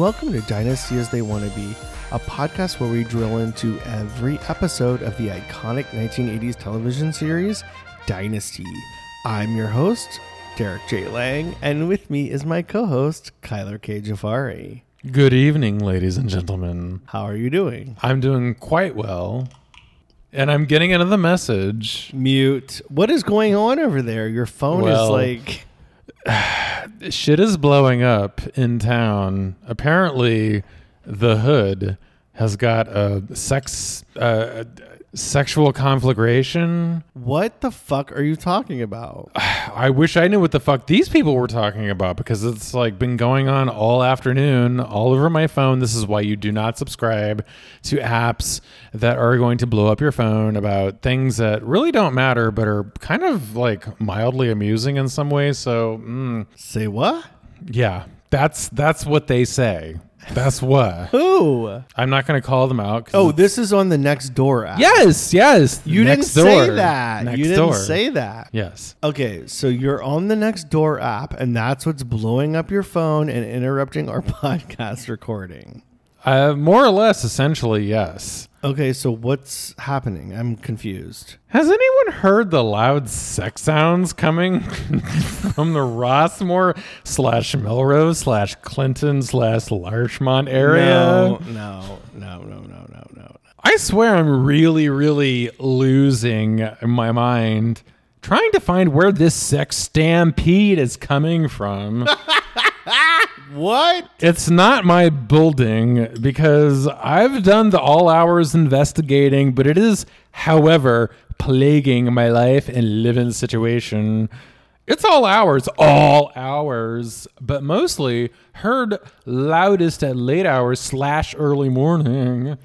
Welcome to Dynasty as They Want to Be, a podcast where we drill into every episode of the iconic 1980s television series, Dynasty. I'm your host, Derrik J. Lang, and with me is my co host, Kyler K. Jafari. Good evening, ladies and gentlemen. How are you doing? I'm doing quite well. And I'm getting into the message. Mute. What is going on over there? Your phone is like. Shit is blowing up in town. Apparently, the hood has got a sex uh, sexual conflagration. What the fuck are you talking about? I wish I knew what the fuck these people were talking about because it's like been going on all afternoon, all over my phone. This is why you do not subscribe to apps that are going to blow up your phone about things that really don't matter but are kind of like mildly amusing in some ways. So, mm, Say what? yeah, that's that's what they say. That's what. Who? I'm not going to call them out. 'cause Oh, this is on the NextDoor app. yes, yes. You next didn't say door. that. Next you didn't door. say that. Yes. Okay, so you're on the NextDoor app, and that's what's blowing up your phone and interrupting our podcast recording. Uh, more or less, essentially, yes. Okay, so what's happening? I'm confused. Has anyone heard the loud sex sounds coming from the Rossmore slash Melrose slash Clinton slash Larchmont area? No, no, no, no, no, no, no. I swear I'm really, really losing my mind trying to find where this sex stampede is coming from. What? It's not my building because I've done the all hours investigating, but it is, however, plaguing my life and living situation. It's all hours, all hours, but mostly heard loudest at late hours slash early morning.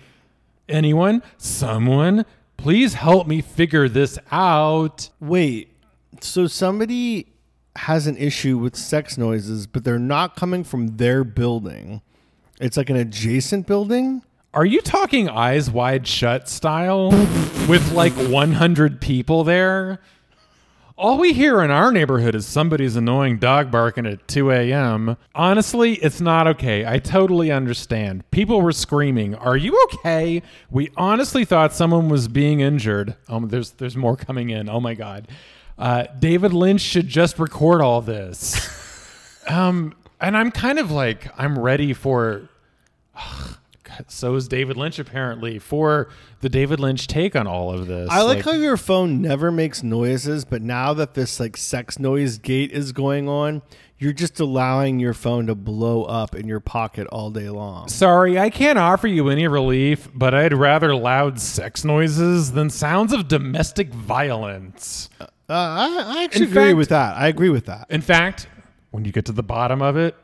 Anyone? Someone? Please help me figure this out. Wait, so somebody has an issue with sex noises, but they're not coming from their building. It's like an adjacent building? Are you talking eyes wide shut style with like 100 people there? All we hear in our neighborhood is somebody's annoying dog barking at 2 a.m. Honestly, it's not okay. I totally understand. People were screaming, "Are you okay?" We honestly thought someone was being injured. Oh, there's there's more coming in. Oh my god. Uh, David Lynch should just record all this. um, and I'm kind of like I'm ready for so is David Lynch apparently for the David Lynch take on all of this. I like, how your phone never makes noises, but now that this like sex noise gate is going on, you're just allowing your phone to blow up in your pocket all day long. Sorry, I can't offer you any relief, but I'd rather loud sex noises than sounds of domestic violence. Uh, Uh, I, I actually In agree fact- with that. I agree with that. In fact, when you get to the bottom of it,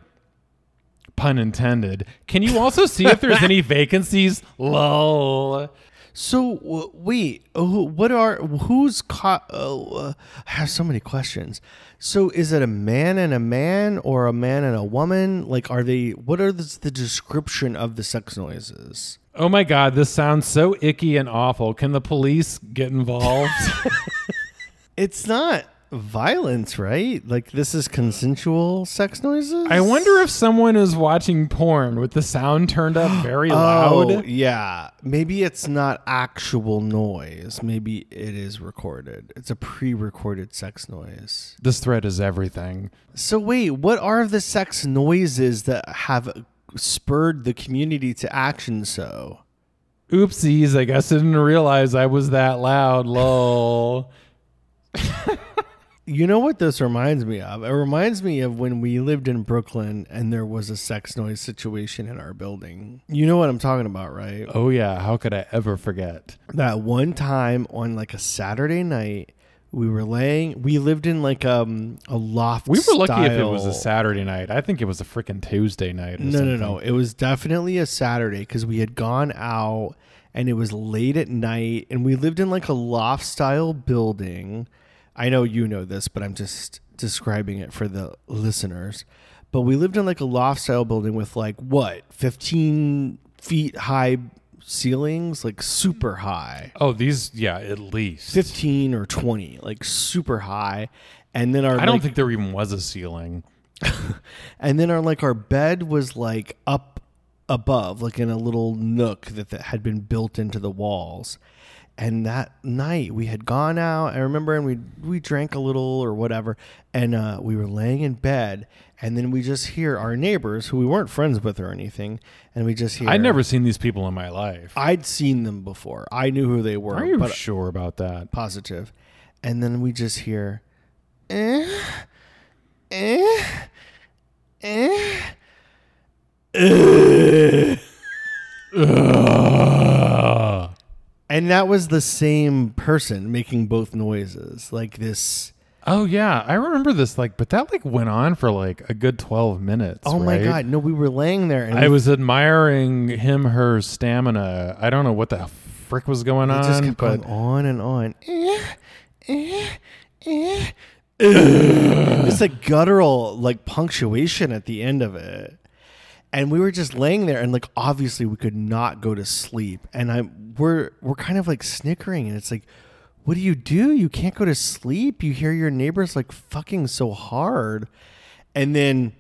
pun intended, can you also see if there's any vacancies? Lol. So w- wait, uh, who- what are who's caught? Oh, uh, I have so many questions. So is it a man and a man, or a man and a woman? Like, are they? What are the, the description of the sex noises? Oh my god, this sounds so icky and awful. Can the police get involved? It's not violence, right? Like this is consensual sex noises. I wonder if someone is watching porn with the sound turned up very Oh, loud. yeah. Maybe it's not actual noise. Maybe it is recorded. It's a pre-recorded sex noise. This thread is everything. So wait, what are the sex noises that have spurred the community to action so? Oopsies, I guess I didn't realize I was that loud. Lol. You know what this reminds me of? It reminds me of when we lived in Brooklyn and there was a sex noise situation in our building. You know what I'm talking about, right? Oh yeah, how could I ever forget? that one time on like a Saturday night, we were laying. We lived in like um a loft. We were lucky if it was a Saturday night. I think it was a freaking Tuesday night. No, something. no, no. It was definitely a Saturday because we had gone out and it was late at night, and we lived in like a loft style building. I know you know this, but I'm just describing it for the listeners. But we lived in like a loft style building with like what 15 feet high ceilings, like super high. Oh, these yeah, at least. 15 or 20, like super high. And then our I don't like, think there even was a ceiling. and then our like our bed was like up above, like in a little nook that, that had been built into the walls. And that night we had gone out. I remember, and we we drank a little or whatever, and uh, we were laying in bed, and then we just hear our neighbors, who we weren't friends with or anything, and we just hear. I'd never seen these people in my life. I'd seen them before. I knew who they were. Are you sure about that? positive. And then we just hear, eh, eh, eh. Ugh. And that was the same person making both noises. Like this. Oh yeah, I remember this. Like, but that like went on for like a good twelve minutes. Oh my right? God. No, we were laying there and I we- was admiring him, her stamina. I don't know what the frick was going it on, just kept but going on and on. Eh, eh, eh. It's like guttural, like punctuation at the end of it. And we were just laying there and like obviously we could not go to sleep. And i we're we're kind of like snickering and it's like what do you do? You can't go to sleep? You hear your neighbors like fucking so hard. And then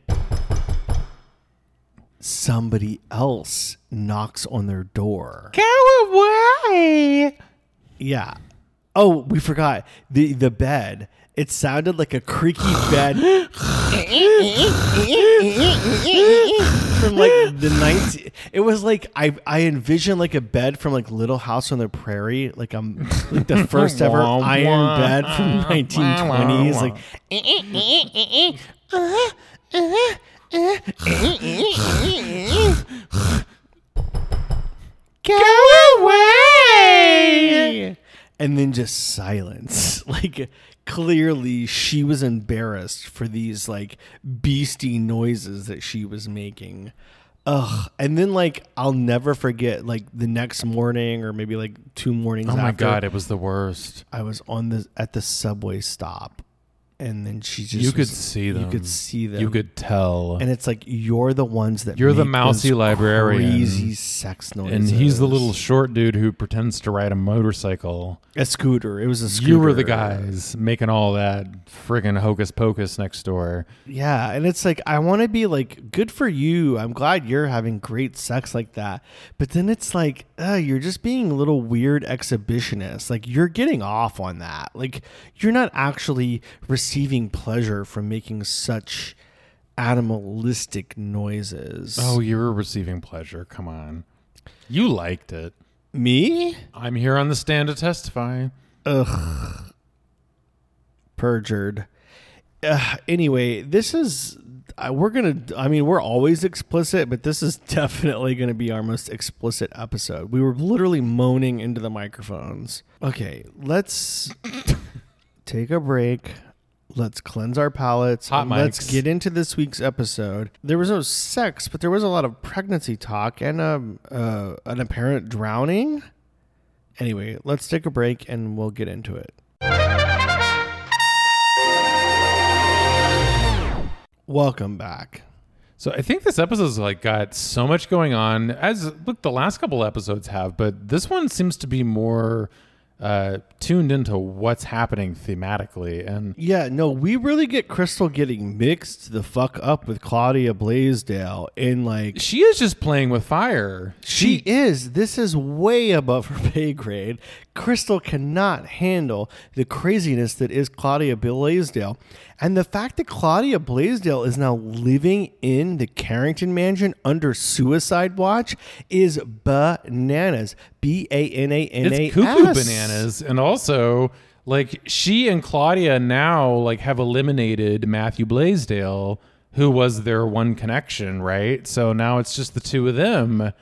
somebody else knocks on their door. Go away. yeah. Oh we forgot. The the bed. It sounded like a creaky bed from like the 19 it was like i i envisioned like a bed from like little house on the prairie like i'm like the first ever iron bed from 1920s like go away! And then just silence. Like clearly she was embarrassed for these like beastie noises that she was making. Ugh. And then like i'll never forget like the next morning or maybe like two mornings Oh my after god, it was the worst. i was on the at the subway stop and then she just You could was- see them. you could see them You could tell. and it's like you're the ones that You're the mousy librarian. crazy sex noises and he's the little short dude who pretends to ride a motorcycle. a scooter it was a scooter You were the guys making all that friggin' hocus pocus next door. yeah and it's like i want to be like good for you i'm glad you're having great sex like that but then it's like uh, you're just being a little weird exhibitionist like you're getting off on that like you're not actually receiving pleasure from making such animalistic noises Oh, you were receiving pleasure. Come on. You liked it. me I'm here on the stand to testify. Ugh. Perjured. Uh, anyway, this is. Uh, we're gonna. I mean, we're always explicit, but this is definitely gonna be our most explicit episode. We were literally moaning into the microphones. Okay, let's take a break. Let's cleanse our palates. Hot and Let's get into this week's episode. There was no sex, but there was a lot of pregnancy talk and um, uh, an apparent drowning. Anyway, let's take a break and we'll get into it. Welcome back. So I think this episode's like got so much going on, as look the last couple episodes have, but this one seems to be more uh, tuned into what's happening thematically. And Yeah, no, we really get Krystle getting mixed the fuck up with Claudia Blaisdell in like she is just playing with fire. She is. This is way above her pay grade. Krystle cannot handle the craziness that is Claudia Blaisdell. And the fact that Claudia Blaisdell is now living in the Carrington mansion under suicide watch is bananas. B A N A N A it's cuckoo bananas and also like she and claudia now like have eliminated matthew blaisdell who was their one connection right so now it's just the two of them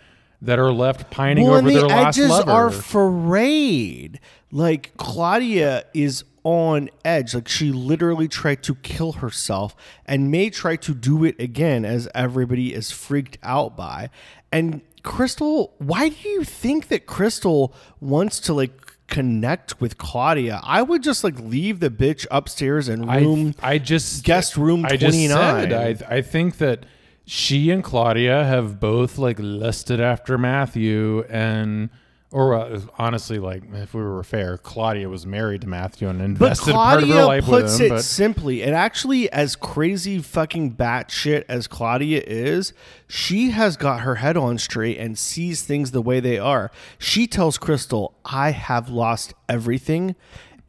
that are left pining Well, over their the last edges lover are frayed. Like Claudia is on edge. Like she literally tried to kill herself and may try to do it again as everybody is freaked out by. And Krystle, why do you think that Krystle wants to like connect with Claudia? I would just like leave the bitch upstairs in room. I, I just guest room I just 29. said I I think that she and Claudia have both like lusted after Matthew and Or uh, honestly, like if we were fair, Claudia was married to Matthew and But invested part of her Claudia life puts with him. it But simply, and actually, as crazy fucking batshit as Claudia is, she has got her head on straight and sees things the way they are. She tells Krystle, "I have lost everything."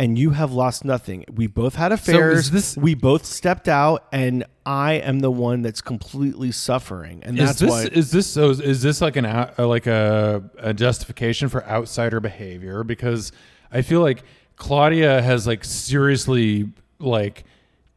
And you have lost nothing. We both had affairs. this- we both stepped out, and I am the one that's completely suffering. And that's this why is this so is this like an uh, like a, a justification for outsider behavior? Because I feel like Claudia has like seriously like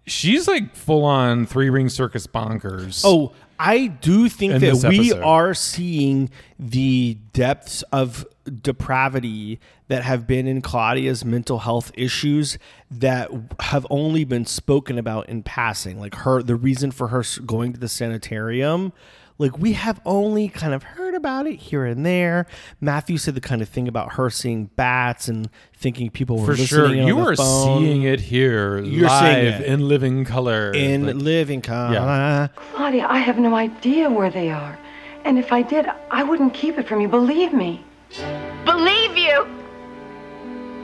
she's like full on three ring circus bonkers. Oh, I do think that we are seeing the depths of depravity that have been in Claudia's mental health issues that have only been spoken about in passing. Like her, the reason for her going to the sanitarium. Like we have only kind of heard about it here and there. Matthew said the kind of thing about her seeing bats and thinking people were for listening sure, you the are phone. seeing it here You're live seeing it. in living color. in Like, living color. Yeah. Claudia, I have no idea where they are. And if I did, I wouldn't keep it from you, believe me. Believe you?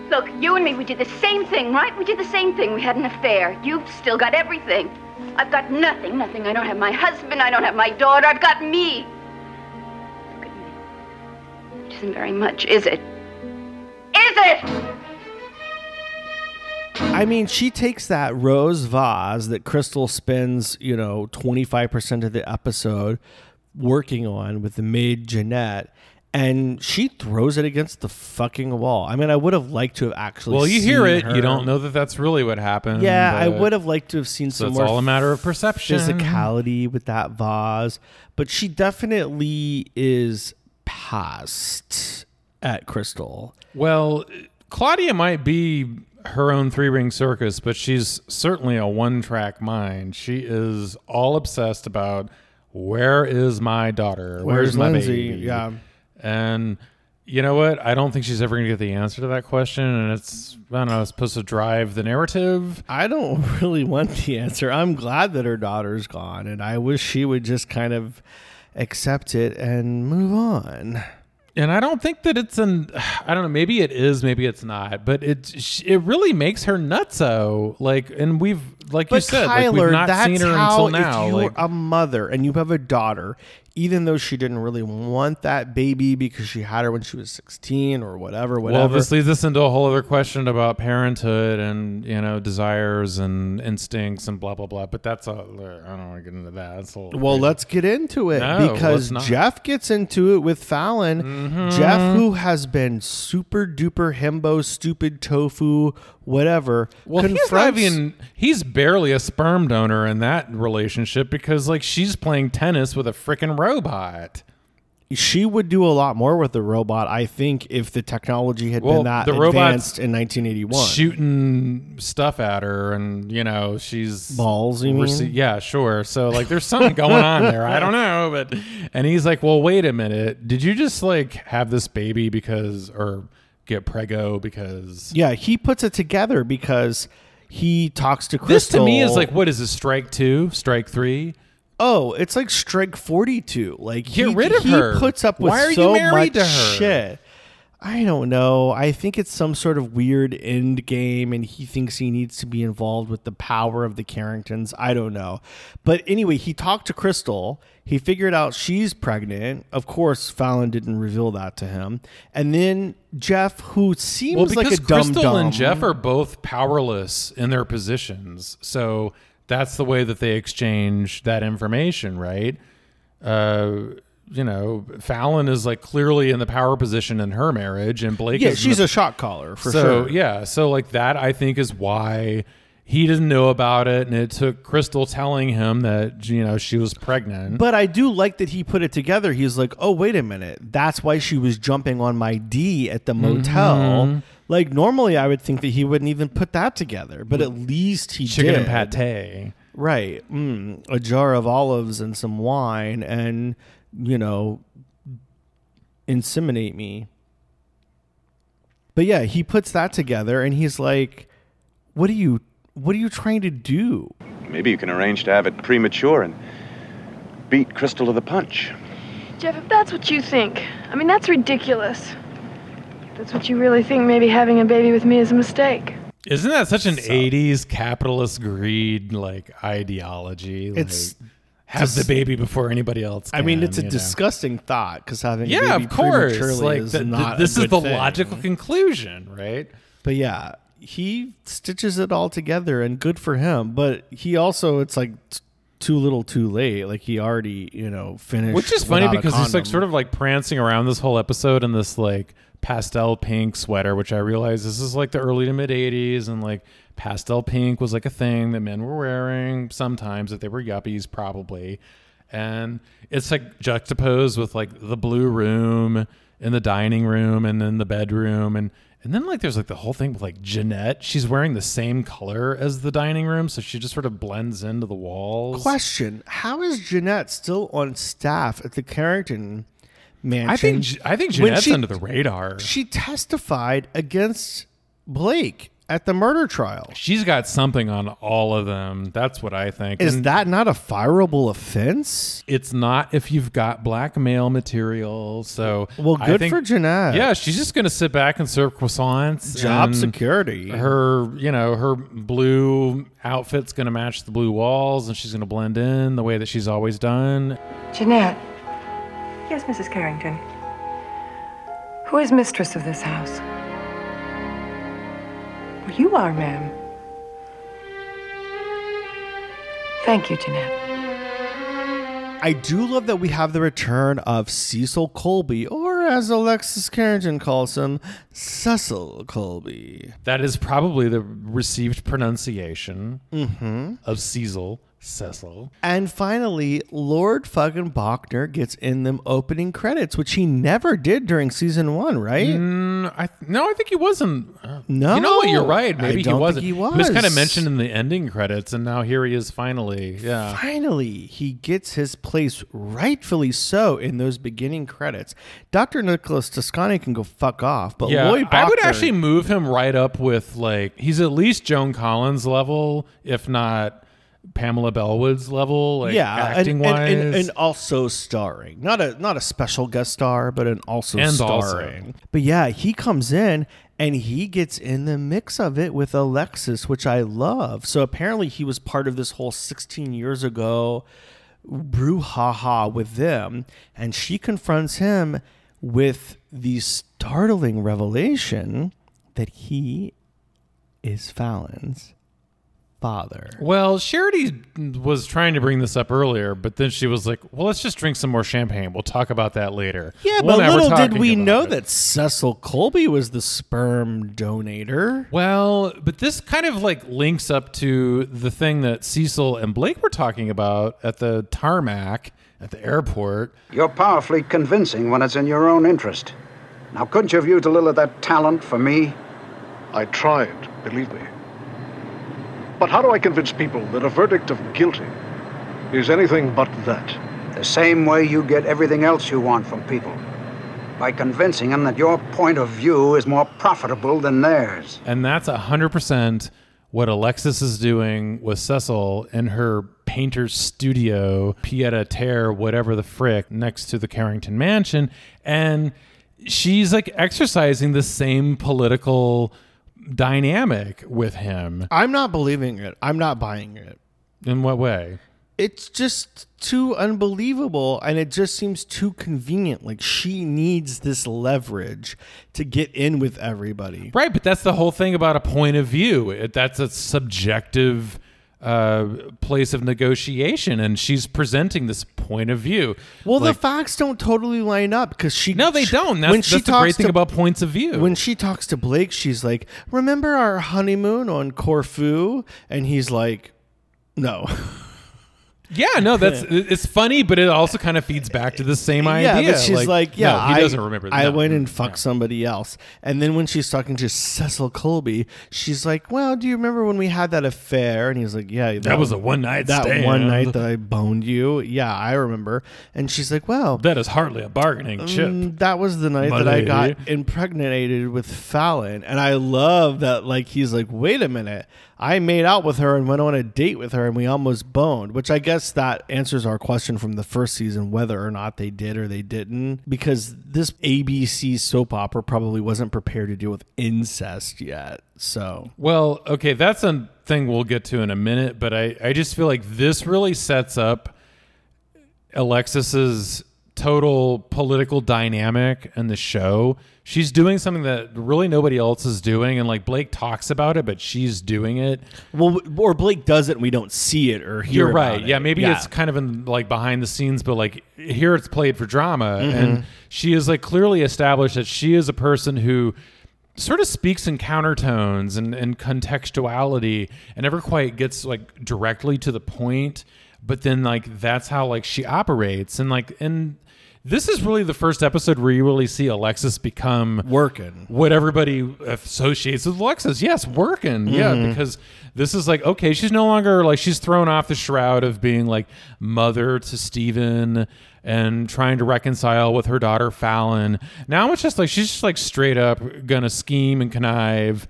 Look, you and me, we did the same thing, right? We did the same thing. We had an affair. You've still got everything. I've got nothing, nothing. I don't have my husband. I don't have my daughter. I've got me. Look at me. It isn't very much, is it? Is it? I mean, she takes that rose vase that Krystle spends, you know, 25% of the episode working on with the maid Jeanette, and she throws it against the fucking wall. I mean, I would have liked to have actually well, you hear it, her- you don't know that that's really what happened. Yeah, I would have liked to have seen So some it's more all a matter of perception. physicality with that vase, but she definitely is past at Krystle. Well, Claudia might be her own three ring circus, but she's certainly a one track mind. She is all obsessed about where is my daughter? Where's, Where's my Lindsay? baby? Yeah. And you know what? I don't think she's ever going to get the answer to that question. And it's, I don't know, it's supposed to drive the narrative. I don't really want the answer. I'm glad that her daughter's gone, and I wish she would just kind of accept it and move on. And I don't think that it's an, I don't know, maybe it is, maybe it's not, but it, it really makes her nutso. Like, and we've, like you said, Kyler, like we've not that's seen her how until now. if you're like, a mother and you have a daughter, even though she didn't really want that baby because she had her when she was 16 or whatever, whatever. Well, this leads us into a whole other question about parenthood and you know desires and instincts and blah blah blah. But that's a I don't want to get into that. That's a little Well, crazy. let's get into it No, because. Mm-hmm. Jeff gets into it with Fallon. Jeff, who has been super duper himbo, stupid tofu, whatever. Well, he's not even. He's barely a sperm donor in that relationship because like she's playing tennis with a freaking robot. she would do a lot more with the robot, I think, if the technology had Well, been that the advanced in 1981. Shooting stuff at her, and you know she's Balls, you mean? rece- yeah, sure. So like, there's something going on there. I don't know, but and he's like, well, wait a minute. Did you just like have this baby because or get prego because yeah, he puts it together because he talks to this to me is like what is this strike two, strike three? oh, it's like strike 42. Like Get he, rid of he her. puts up with Why are you so married much to her? shit. I don't know. I think it's some sort of weird end game, and he thinks he needs to be involved with the power of the Carringtons. I don't know. But anyway, he talked to Krystle. He figured out she's pregnant. Of course, Fallon didn't reveal that to him. And then Jeff, who seems Well, like a dumb Krystle dumb. and Jeff are both powerless in their positions, so that's the way that they exchange that information, right? Uh, you know, Fallon is like clearly in the power position in her marriage, and Blake. yeah, is she's the- a shot caller for so sure. yeah, so like that, I think is why he didn't know about it, and it took Krystle telling him that you know she was pregnant. But I do like that he put it together. He's like, oh, wait a minute. That's why she was jumping on my D at the motel. Mm-hmm. Like, normally I would think that he wouldn't even put that together, but at least he Chicken did. and pate. Right. Mm, a jar of olives and some wine and, you know, inseminate me. But yeah, he puts that together and he's like, what are you, what are you trying to do? Maybe you can arrange to have it premature and beat Krystle to the punch. Jeff, if that's what you think, I mean, that's ridiculous. That's what you really think maybe having a baby with me is a mistake. Isn't that such an 80s capitalist greed like ideology? Like, It's have the baby before anybody else. I mean, it's a know? disgusting thought because having a Yeah, baby of course. prematurely Like is th- th- not. a this is good the thing. logical conclusion, right? But yeah, he stitches it all together, and good for him. But he also, it's like t- too little, too late. Like he already, you know, finished. Which is funny because he's like sort of like prancing around this whole episode in this like pastel pink sweater, which I realize this is like the early to mid 80s and like pastel pink was like a thing that men were wearing sometimes if they were yuppies probably. And it's like juxtaposed with like the blue room and the dining room and then the bedroom and and then like there's like the whole thing with like Jeanette. She's wearing the same color as the dining room, so she just sort of blends into the walls. Question: How is Jeanette still on staff at the Carrington mansion? I think I think Jeanette's she- under the radar. She testified against Blake at the murder trial. She's got something on all of them. That's what I think. Is And that not a fireable offense? it's not if you've got blackmail material. So Well, I good think- for Jeanette. Yeah, she's just gonna sit back and serve croissants. Job security. Her, you know, her blue outfit's gonna match the blue walls, and she's gonna blend in the way that she's always done. Jeanette, Yes, Mrs. Carrington. who is mistress of this house? Well, you are, ma'am. Thank you, Jeanette. I do love that we have the return of Cecil Colby, or as Alexis Carrington calls him, Cecil Colby. That is probably the received pronunciation Mm-hmm. of Cecil. Cecil. And finally, Lloyd fucking Bochner gets in them opening credits, which he never did during season one, right? Mm, I th- no, I think he wasn't. Uh, No, you know what? You're right. Maybe he wasn't. he was was. kind of mentioned in the ending credits, and now here he is finally. Yeah. Finally, he gets his place, rightfully so, in those beginning credits. Dr. Nicholas Toscanni can go fuck off, but Yeah, Lloyd Bochner, I would actually move him right up with like he's at least Joan Collins level, if not Pamela Bellwood's level. Like yeah, acting and, and, wise, and, and also starring, not a not a special guest star, but an also And also. starring. But yeah, he comes in and he gets in the mix of it with Alexis, which I love. So apparently, he was part of this whole 16 years ago brouhaha with them, and she confronts him with the startling revelation that he is Fallon's father. Well, Charity was trying to bring this up earlier, but then she was like, "Well, let's just drink some more champagne. We'll talk about that later." Yeah, Well, but we're little did we know it. that Cecil Colby was the sperm donator. Well, but this kind of like links up to the thing that Cecil and Blake were talking about at the tarmac at the airport. You're powerfully convincing when it's in your own interest. Now, couldn't you have used a little of that talent for me? I tried, believe me. But how do I convince people that a verdict of guilty is anything but that? The same way you get everything else you want from people. By convincing them that your point of view is more profitable than theirs. And that's 100% what Alexis is doing with Cecil in her painter's studio, pied a terre, whatever the frick, next to the Carrington mansion. And she's like exercising the same political dynamic with him. I'm not believing it. I'm not buying it. In what way? It's just too unbelievable and it just seems too convenient. Like she needs this leverage to get in with everybody. Right, but that's the whole thing about a point of view. It, that's a subjective uh, place of negotiation, and she's presenting this point of view. Well, Like- the facts don't totally line up because she. no, they she- don't. That's, that's the great thing to- about points of view. When she talks to Blake, she's like, "Remember our honeymoon on Corfu?" And he's like, "No." yeah, no, that's it's funny, but it also kind of feeds back to the same idea. Yeah, but she's like, no, yeah, he I, doesn't remember. I no. went and fucked somebody else. And then when she's talking to Cecil Colby, she's like, "Well, do you remember when we had that affair?" And he's like, "Yeah, that, was a one-night That stand." one night that I boned you. Yeah, I remember." And she's like, "Well." That is hardly a bargaining chip. Mm, that was the night My that I got lady. impregnated with Fallon. And I love that, like, he's like, wait a minute. I made out with her and went on a date with her and we almost boned, which I guess that answers our question from the first season whether or not they did or they didn't because this ABC soap opera probably wasn't prepared to deal with incest yet. So, Well, okay, that's a thing we'll get to in a minute, but I, I just feel like this really sets up Alexis's total political dynamic in the show. She's doing something that really nobody else is doing, and like Blake talks about it, but she's doing it. well, or Blake does it and we don't see it or hear You're right. about it. Yeah, maybe it's kind of in like behind the scenes, but like here it's played for drama. And mm-hmm. she is like clearly established that she is a person who sort of speaks in countertones and, and contextuality and never quite gets like directly to the point. But then like that's how like she operates. And like and this is really the first episode where you really see Alexis become working. what everybody associates with Alexis. Yes, working. Yeah, mm-hmm. because this is like okay, she's no longer like she's thrown off the shroud of being like mother to Steven and trying to reconcile with her daughter Fallon. Now it's just like she's just like straight up gonna scheme and connive.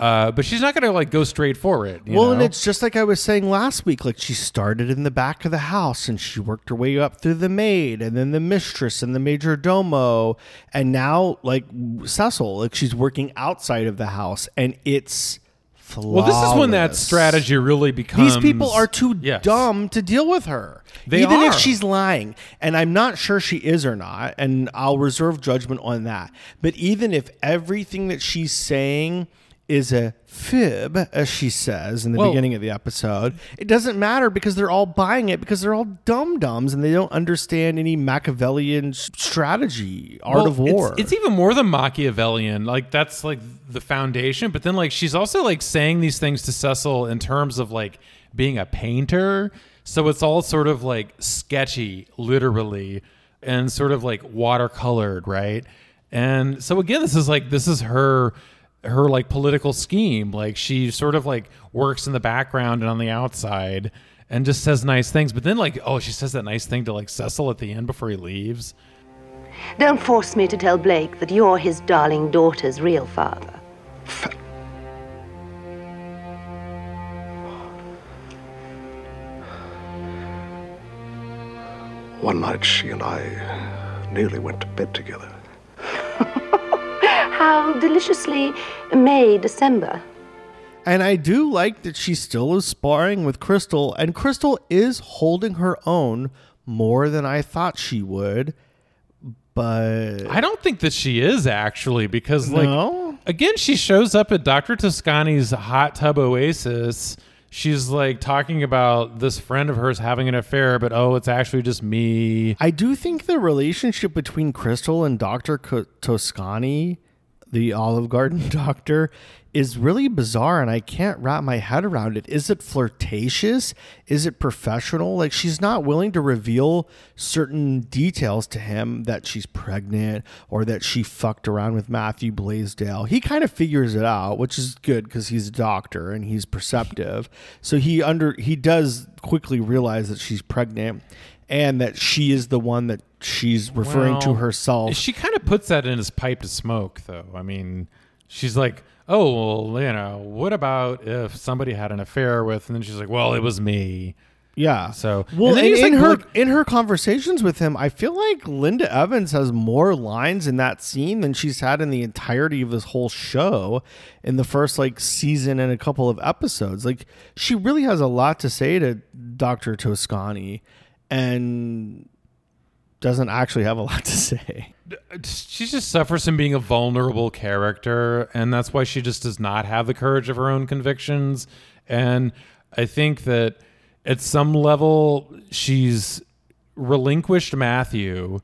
Uh, but she's not gonna like go straight for it. you Well, and it's just like I was saying last week. Like she started in the back of the house and she worked her way up through the maid and then the mistress and the major domo. And now, like Cecil, like she's working outside of the house and it's well, this is when that strategy really becomes. These people are too Yes. dumb to deal with her. They Even if she's lying, and I'm not sure she is or not, and I'll reserve judgment on that. But even if everything that she's saying is a fib, as she says in the Well- beginning of the episode, it doesn't matter because they're all buying it because they're all dum dums and they don't understand any Machiavellian strategy, art Well, of war. It's, it's even more than Machiavellian. Like that's like the foundation. But then like she's also like saying these things to Cecil in terms of like being a painter. So it's all sort of like sketchy, literally, and sort of like watercolored, right? And so again, this is like this is her her like political scheme. Like she sort of like works in the background and on the outside and just says nice things. But then like, oh, she says that nice thing to like Cecil at the end before he leaves. Don't force me to tell Blake that you're his darling daughter's real father. One night she and I nearly went to bed together. How deliciously May December. And I do like that she still is sparring with Krystle, and Krystle is holding her own more than I thought she would. But I don't think that she is actually because like No? again she shows up at Dr. Toscanni's hot tub oasis. She's like talking about this friend of hers having an affair, but oh, it's actually just me. I do think the relationship between Krystle and Dr. Co- Toscanni, the Olive Garden doctor, is really bizarre and I can't wrap my head around it. Is it flirtatious? Is it professional? Like she's not willing to reveal certain details to him that she's pregnant or that she fucked around with Matthew Blaisdell. He kind of figures it out, which is good because he's a doctor and he's perceptive. So he under he does quickly realize that she's pregnant and that she is the one that she's referring to herself. She kind of puts that in his pipe to smoke, though. I mean, she's like, "Oh, well, you know, what about if somebody had an affair with?" And then she's like, "Well, it was me." yeah. So, well, and then and in like, her look- in her conversations with him, I feel like Linda Evans has more lines in that scene than she's had in the entirety of this whole show in the first like season and a couple of episodes. Like she really has a lot to say to Dr. Toscanni and doesn't actually have a lot to say. she just suffers from being a vulnerable character and that's why she just does not have the courage of her own convictions and i think that at some level she's relinquished matthew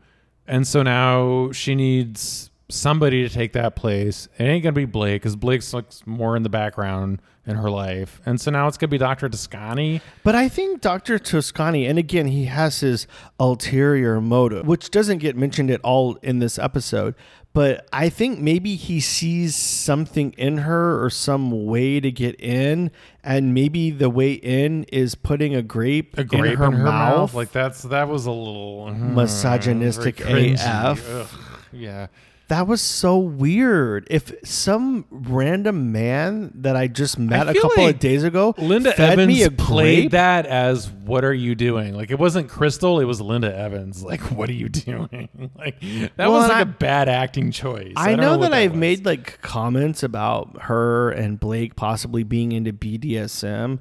and so now she needs somebody to take that place it ain't gonna be blake because blake's like more in the background in her life and so now it's gonna be dr Toscanni. But I think Dr. Toscanni, and again, he has his ulterior motive, which doesn't get mentioned at all in this episode. But I think maybe he sees something in her or some way to get in, and maybe the way in is putting a grape, a grape in her, mouth. like that's that was a little hmm, Misogynistic. AF. Ugh, yeah That was so weird. If some random man that I just met I a couple like of days ago Linda fed Evans me a played grape, that as "What are you doing?" Like it wasn't Krystle, it was Linda Evans. Like, "What are you doing?" like that Well, was like I- a bad acting choice. I, don't know, what that I've was. made like comments about her and Blake possibly being into BDSM,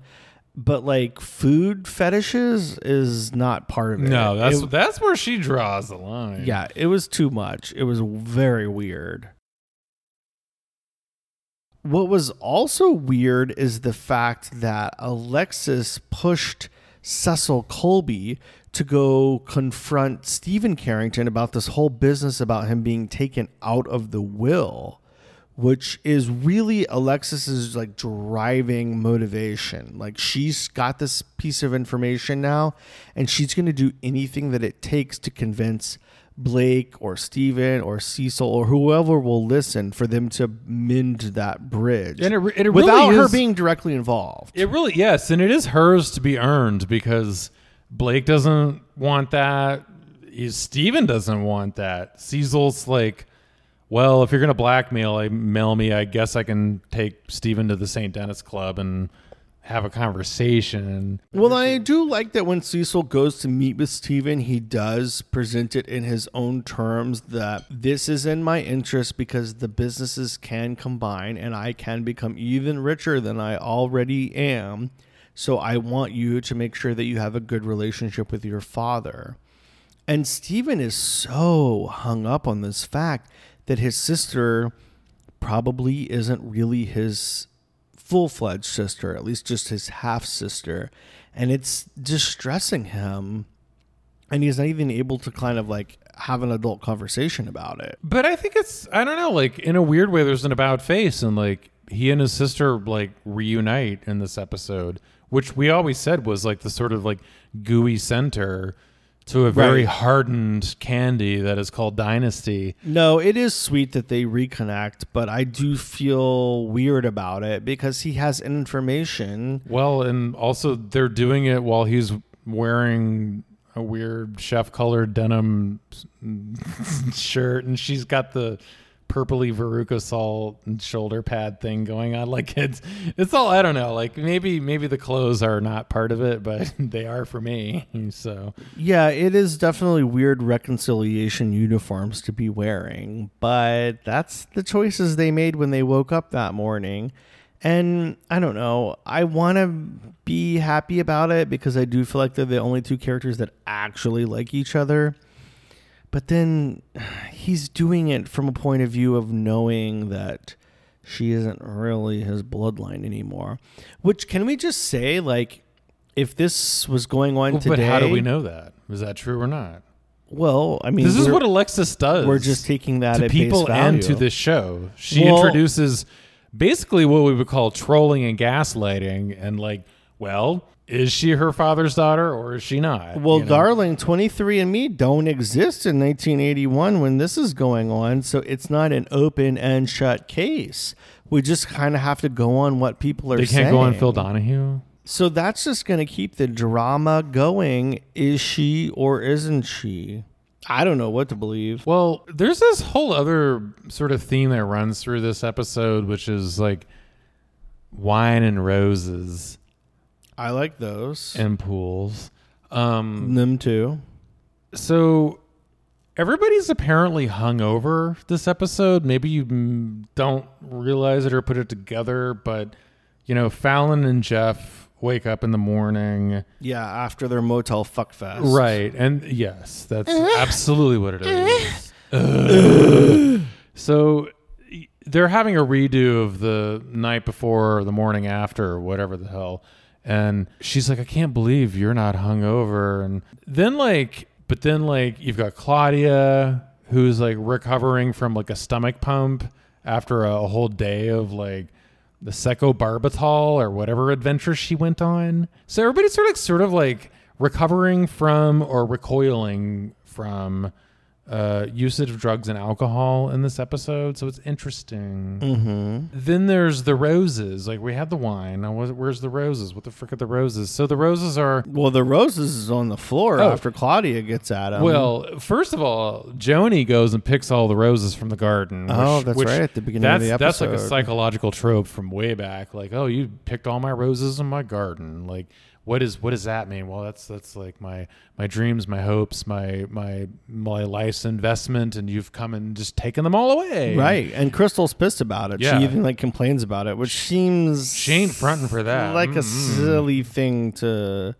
but like food fetishes is not part of it. No, that's It- that's where she draws the line. yeah, it was too much. It was very weird. What was also weird is the fact that Alexis pushed Cecil Colby to go confront Steven Carrington about this whole business about him being taken out of the will, which is really Alexis's like driving motivation. Like she's got this piece of information now and she's going to do anything that it takes to convince Blake or Steven or Cecil or whoever will listen for them to mend that bridge. And it it really without her is- being directly involved. It really yes, and it is hers to be earned because Blake doesn't want that. Steven doesn't want that. Cecil's like, well, if you're gonna blackmail I mail me, I guess I can take Steven to the St. Denis Club and have a conversation. Well, I do like that when Cecil goes to meet with Steven, he does present it in his own terms that this is in my interest because the businesses can combine and I can become even richer than I already am. So I want you to make sure that you have a good relationship with your father. And Steven is so hung up on this fact that his sister probably isn't really his full fledged sister, at least just his half sister. And it's distressing him. And he's not even able to kind of like have an adult conversation about it. But I think it's I don't know, like in a weird way there's an about face and like he and his sister like reunite in this episode, which we always said was like the sort of like gooey center to a very Right. hardened candy that is called Dynasty. No, it is sweet that they reconnect, but I do feel weird about it because he has information. Well, and also they're doing it while he's wearing a weird chef colored denim shirt and she's got the purpley Veruca Salt shoulder pad thing going on. Like it's it's all I don't know. Like maybe maybe the clothes are not part of it, but they are for me. So Yeah, it is definitely weird reconciliation uniforms to be wearing, but that's the choices they made when they woke up that morning. And I don't know, I want to be happy about it because I do feel like they're the only two characters that actually like each other. But then he's doing it from a point of view of knowing that she isn't really his bloodline anymore. Which can we just say like if this was going on Well, today but how do we know that? Is that true or not? Well, I mean, this is what Alexis does. We're just taking that to people and to this show. She Well- introduces basically what we would call trolling and gaslighting, and like, well, is she her father's daughter or is she not? Well, You know? darling, 23andMe don't exist in 1981 when this is going on, so it's not an open and shut case. We just kind of have to go on what people are they can't go on Phil Donahue. So that's just going to keep the drama going. Is she or isn't she? I don't know what to believe. Well, there's this whole other sort of theme that runs through this episode, which is like wine and roses I like those. and pools. Um, Them too. so everybody's apparently hungover this episode. Maybe you mm, don't realize it or put it together, but you know, Fallon and Jeff wake up in the morning. Yeah, after their motel fuck fest. Right. And yes, that's absolutely what it is. Ugh. so y- they're having a redo of the night before or the morning after or whatever the hell. And she's like, I can't believe you're not hungover. And then, like, but then, like, you've got Claudia who's like recovering from like a stomach pump after a whole day of like the secobarbital or whatever adventure she went on. So everybody's sort of sort of like recovering from or recoiling from uh, usage of drugs and alcohol in this episode, so it's interesting. Mm-hmm. Then there's the roses. Like we had the wine. Now, where's- the roses? What the frick are the roses? So the roses are Well, the roses is on the floor Oh. after Claudia gets at him. well. First of all, Joni goes and picks all the roses from the garden. Oh, that's which- right, at the beginning of that's, the That's like a psychological trope from way back. Like, oh, you picked all my roses in my garden. Like, what is what does that mean? Well, that's that's like my my dreams, my hopes, my my my life's investment, and you've come and just taken them all away. right, and Krystle's pissed about it. Yeah. She even like complains about it, which seems She ain't fronting for that. like a Mm-mm. silly thing to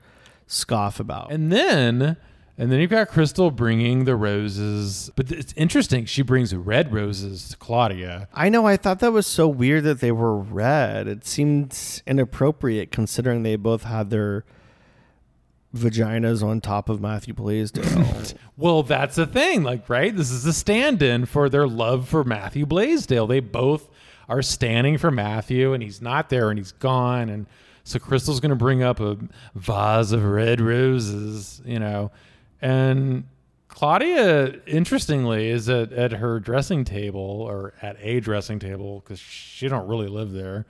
scoff about. And then and then you've got Krystle bringing the roses, but it's interesting. She brings red roses to Claudia. I know. I thought that was so weird that they were red. It seemed inappropriate considering they both had their vaginas on top of Matthew Blaisdell. Well, that's the thing, like, right? This is a stand-in for their love for Matthew Blaisdell. They both are standing for Matthew, and he's not there, and he's gone, and so Krystle's going to bring up a vase of red roses, you know, and Claudia, interestingly, is at, at her dressing table or at a dressing table because she don't really live there,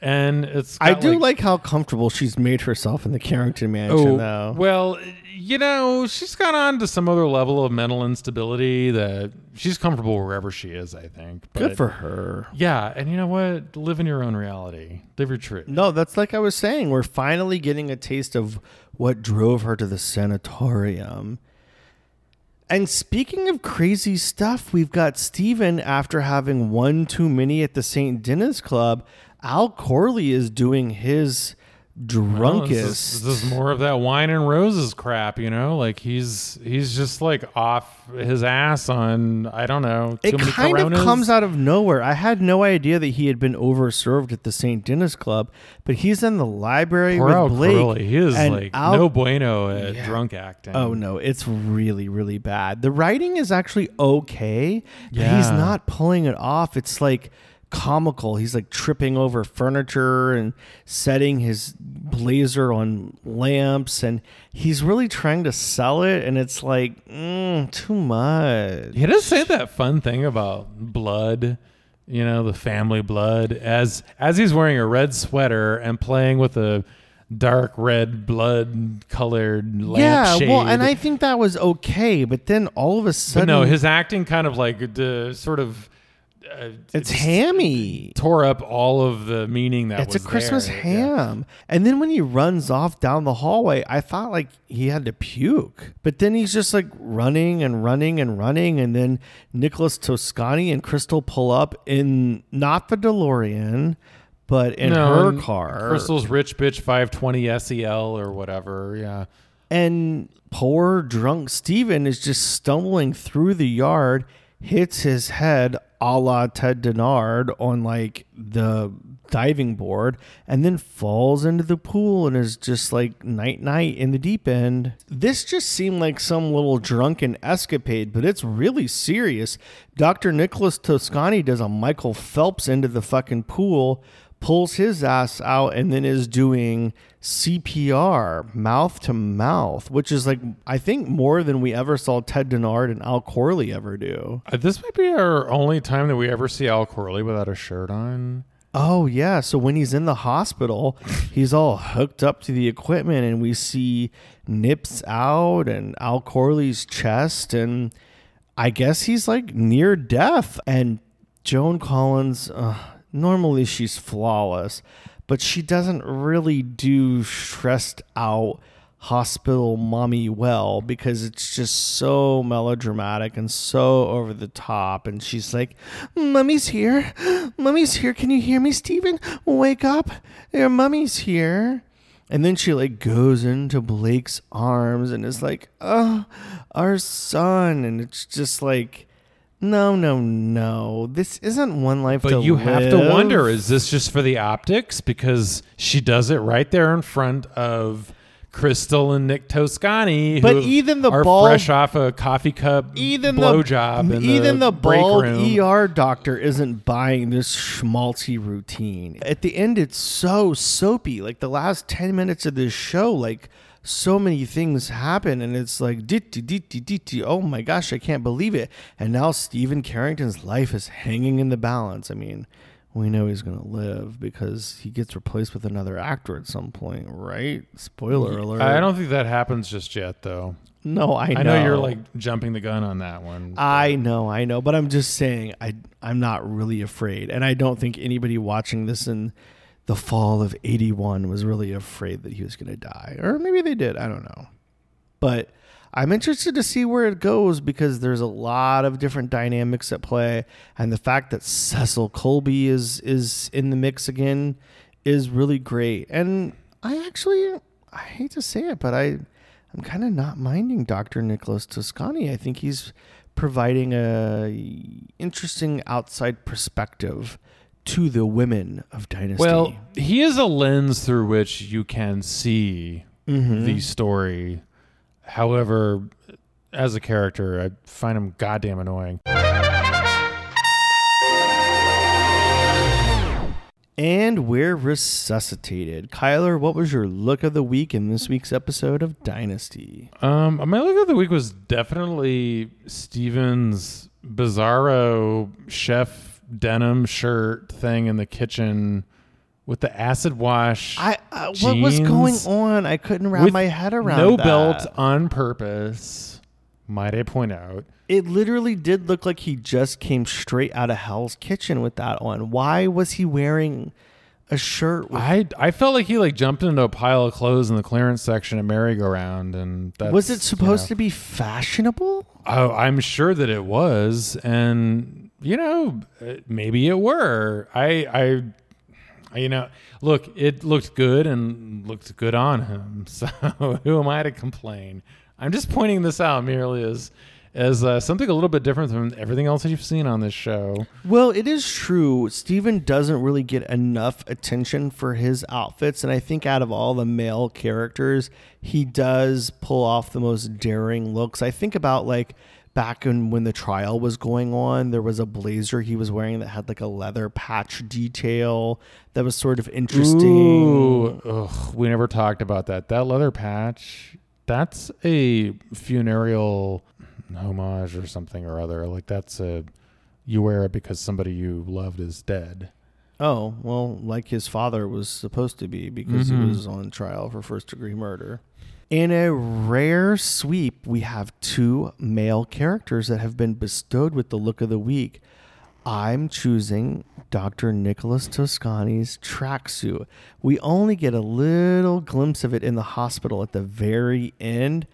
and it's I do like, how comfortable she's made herself in the Carrington mansion, Oh, though. well, you know, she's got on to some other level of mental instability that she's comfortable wherever she is, I think. Good for her. Yeah, and you know what? Live in your own reality. Live your truth. No, that's like I was saying. We're finally getting a taste of what drove her to the sanatorium. And speaking of crazy stuff, we've got Steven after having one too many at the St. Denis Club. Al Corley is doing his Drunkest. this, is, this is more of that wine and roses crap, you know? Like he's he's just like off his ass on I don't know. Too it kind of comes out of nowhere. I had no idea that he had been overserved at the St. Denis Club, but he's in the library Poor with Al Blake. Corley. He is like Al- no bueno at Yeah. drunk acting. Oh no, it's really really bad. The writing is actually okay, but he's not pulling it off. It's like comical. He's like tripping over furniture and setting his blazer on lamps and he's really trying to sell it and it's like mm, too much. He does say that fun thing about blood, you know, the family blood, as as he's wearing a red sweater and playing with a dark red blood colored lamp Yeah, shade. well, and I think that was okay, but then all of a but sudden no, his acting kind of like uh, sort of uh, it's hammy. tore up all of the meaning that was it's a Christmas there. Yeah. ham. And then when he runs off down the hallway, I thought like he had to puke. But then he's just like running and running and running. And then Nicholas Toscanni and Krystle pull up in not the DeLorean, but in No, her car. Krystle's rich bitch 520 SEL or whatever. Yeah. And poor drunk Steven is just stumbling through the yard, hits his head a la Ted Dinard on like the diving board, and then falls into the pool and is just like night night in the deep end. This just seemed like some little drunken escapade, but it's really serious. Dr. Nicholas Toscanni does a Michael Phelps into the fucking pool pulls his ass out and then is doing CPR mouth to mouth, which is like I think more than we ever saw Ted Dinard and Al Corley ever do. Uh, this might be our only time that we ever see Al Corley without a shirt on. Oh yeah, so when he's in the hospital, he's all hooked up to the equipment and we see nips out and Al Corley's chest and I guess he's like near death and Joan Collins uh, normally she's flawless, but she doesn't really do stressed out hospital mommy well because it's just so melodramatic and so over the top. And she's like mummy's here. Mummy's here. Can you hear me steven? Wake up. Your mummy's here. And then she like goes into blake's arms and is like oh our son. And it's just like no no no this isn't one life But you have to wonder is this just for the optics? Because she does it right there in front of Krystle and Nick Toscanni. But who even the are bald- fresh off a coffee cup even blowjob. the even the, break bald room. ER doctor isn't buying this schmaltzy routine. At the end, it's so soapy. Like the last ten minutes of this show, like so many things happen and it's like ditty ditty ditty oh my gosh i can't believe it. And now Steven Carrington's life is hanging in the balance. I mean we know he's going to live because he gets replaced with another actor at some point right? Spoiler alert. I don't think that happens just yet, though. no i know I know you're like jumping the gun on that one. I know, I know, but I'm just saying I I'm not really afraid, and I don't think anybody watching this in the fall of '81 was really afraid that he was going to die, or maybe they did. I don't know, but I'm interested to see where it goes because there's a lot of different dynamics at play, and the fact that Cecil Colby is is in the mix again is really great, and I actually I hate to say it, but I I'm kind of not minding Dr. Nicholas Toscanni. I think he's providing a interesting outside perspective to the women of Dynasty. Well, he is a lens through which you can see Mhm. the story. However, as a character, I find him goddamn annoying. and we're resuscitated. Kyler, what was your look of the week in this week's episode of Dynasty? Um, my look of the week was definitely Steven's bizarro chef denim shirt thing in the kitchen with the acid wash. I uh, what was going on? I couldn't wrap my head around no that. belt on purpose. Might I point out? It literally did look like he just came straight out of Hell's Kitchen with that on. Why was he wearing a shirt with I I felt like he like jumped into a pile of clothes in the clearance section at merry-go-round, and that's, was it you supposed know. to be fashionable? Oh, I'm sure that it was, and you know, uh, maybe it were. I, I, you know, look, it looked good and looked good on him. So who am I to complain? I'm just pointing this out merely as as uh, something a little bit different from everything else that you've seen on this show. Well, it is true. Steven doesn't really get enough attention for his outfits. And I think out of all the male characters, he does pull off the most daring looks. I think about like back in when the trial was going on, there was a blazer he was wearing that had like a leather patch detail that was sort of interesting. Ooh, ugh, we never talked about that. That leather patch. That's a funereal homage or something or other. Like that's a you wear it because somebody you loved is dead. Oh, well, like his father was supposed to be because Mhm. he was on trial for first degree murder. In a rare sweep, we have two male characters that have been bestowed with the look of the week. I'm choosing Dr. Nicholas Toscanni's tracksuit. We only get a little glimpse of it in the hospital at the very end,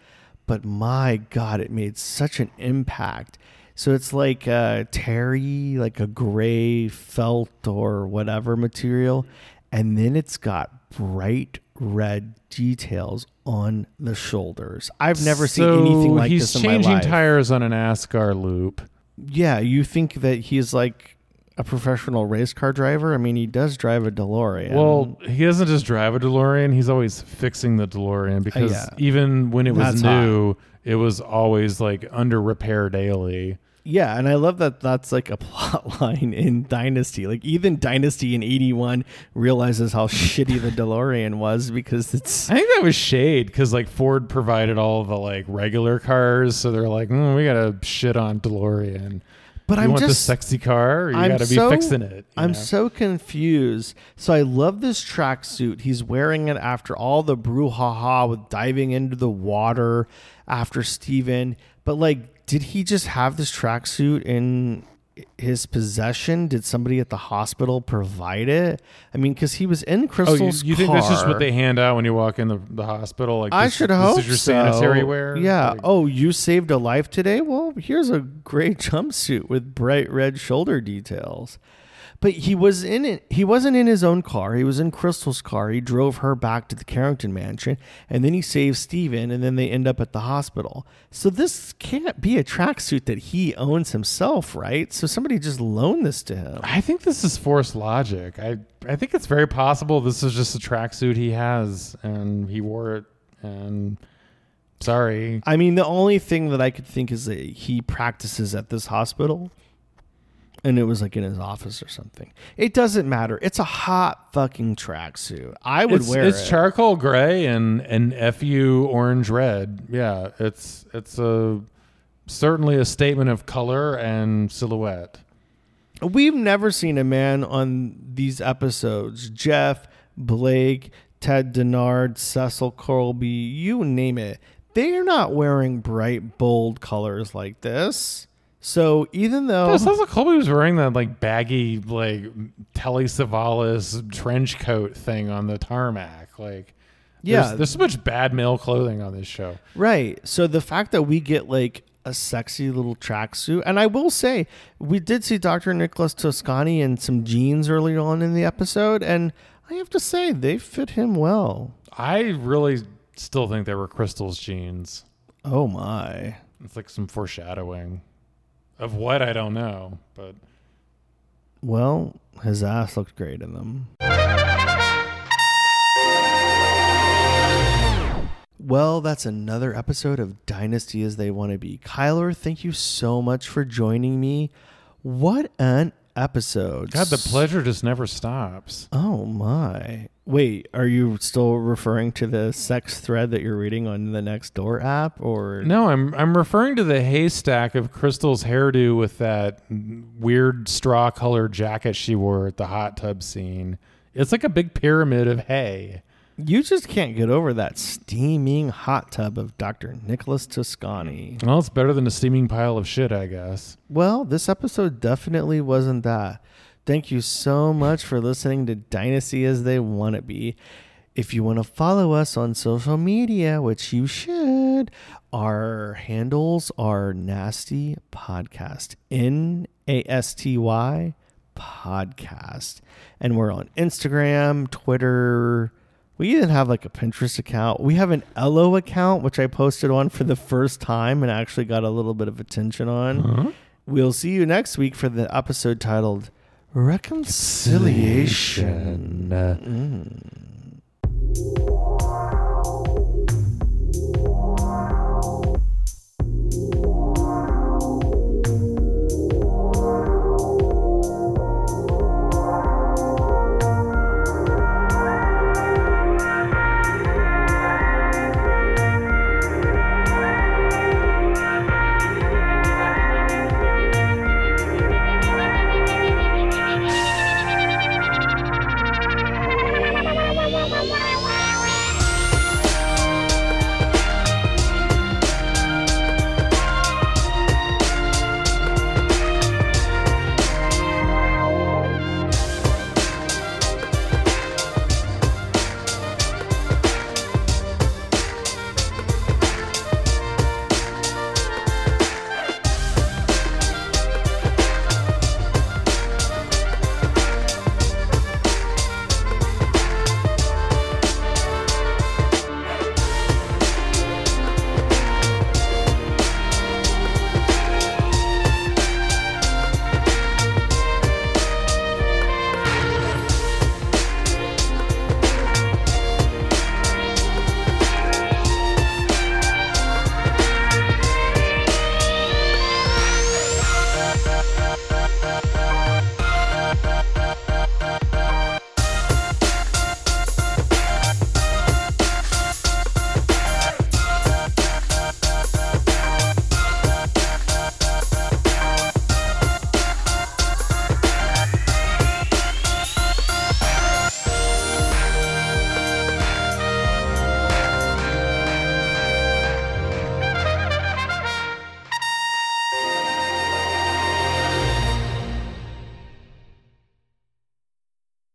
but my God, it made such an impact. So it's like a terry, like a gray felt or whatever material, and then it's got bright red details on the shoulders. I've never seen anything like this in my life. He's changing tires on an ASCAR loop. Yeah, you think that he's like a professional race car driver? I mean, he does drive a DeLorean. Well, he doesn't just drive a DeLorean; he's always fixing the DeLorean because yeah. even when it was That's hot. new, it was always like under repair daily. Yeah, and I love that that's like a plot line in Dynasty. Like even Dynasty in 81 realizes how shitty the DeLorean was because it's I think that was shade because like Ford provided all the like regular cars, so they're like, mm, we gotta shit on DeLorean. But you I'm want the sexy car, you gotta be so- fixing it. I'm know? so confused. So I love this tracksuit. He's wearing it after all the brouhaha with diving into the water after Steven. But like, did he just have this tracksuit in his possession? Did somebody at the hospital provide it? I mean, because he was in Oh, you, Krystle's you think this is what they hand out when you walk in the, the hospital? Like I this, should this hope is your so. sanitary wear. Yeah. Like- oh, you saved a life today. Well, here's a gray jumpsuit with bright red shoulder details. But he was in it. He wasn't in his own car. He was in Krystle's car. He drove her back to the Carrington mansion, and then he saves Steven, and then they end up at the hospital. So this can't be a tracksuit that he owns himself, right? So somebody just loaned this to him. I think this is forced logic. I I think it's very possible this is just a tracksuit he has and he wore it and sorry. I mean, the only thing that I could think is that he practices at this hospital. And it was like in his office or something. It doesn't matter. It's a hot fucking tracksuit. I would it's, wear it's it. charcoal gray and and fu orange red. Yeah, it's it's a certainly a statement of color and silhouette. We've never seen a man on these episodes. Jeff, Blake, Ted Dinard, Cecil Colby, you name it. They are not wearing bright, bold colors like this. So even though Yeah, it sounds like Colby was wearing that like baggy like Telly Savalas trench coat thing on the tarmac. Like, Yeah. there's, there's so much bad male clothing on this show. Right. So the fact that we get like a sexy little tracksuit, and I will say, we did see Dr. Nicholas Toscanni in some jeans early on in the episode, and I have to say, they fit him well. I really still think they were Krystle's jeans. Oh my. It's like some foreshadowing of what I don't know, but Well, his ass looked great in them. Well, that's another episode of Dynasty as They Want to Be. Kyler, thank you so much for joining me. What an episode. God, the pleasure just never stops. Oh my. Wait, are you still referring to the sex thread that you're reading on the NextDoor app or No, I'm I'm referring to the haystack of Krystle's hairdo with that weird straw colored jacket she wore at the hot tub scene. It's like a big pyramid of hay. You just can't get over that steaming hot tub of Dr. Nicholas Toscanni. Well, it's better than a steaming pile of shit, I guess. Well, this episode definitely wasn't that. Thank you so much for listening to Dynasty as They Want to Be. If you want to follow us on social media, which you should, our handles are Nasty Podcast. N A S T Y Podcast. And we're on Instagram, Twitter. We even have like a Pinterest account. We have an Ello account, which I posted on for the first time and actually got a little bit of attention on. We'll see you next week for the episode titled Reconciliation. Mm.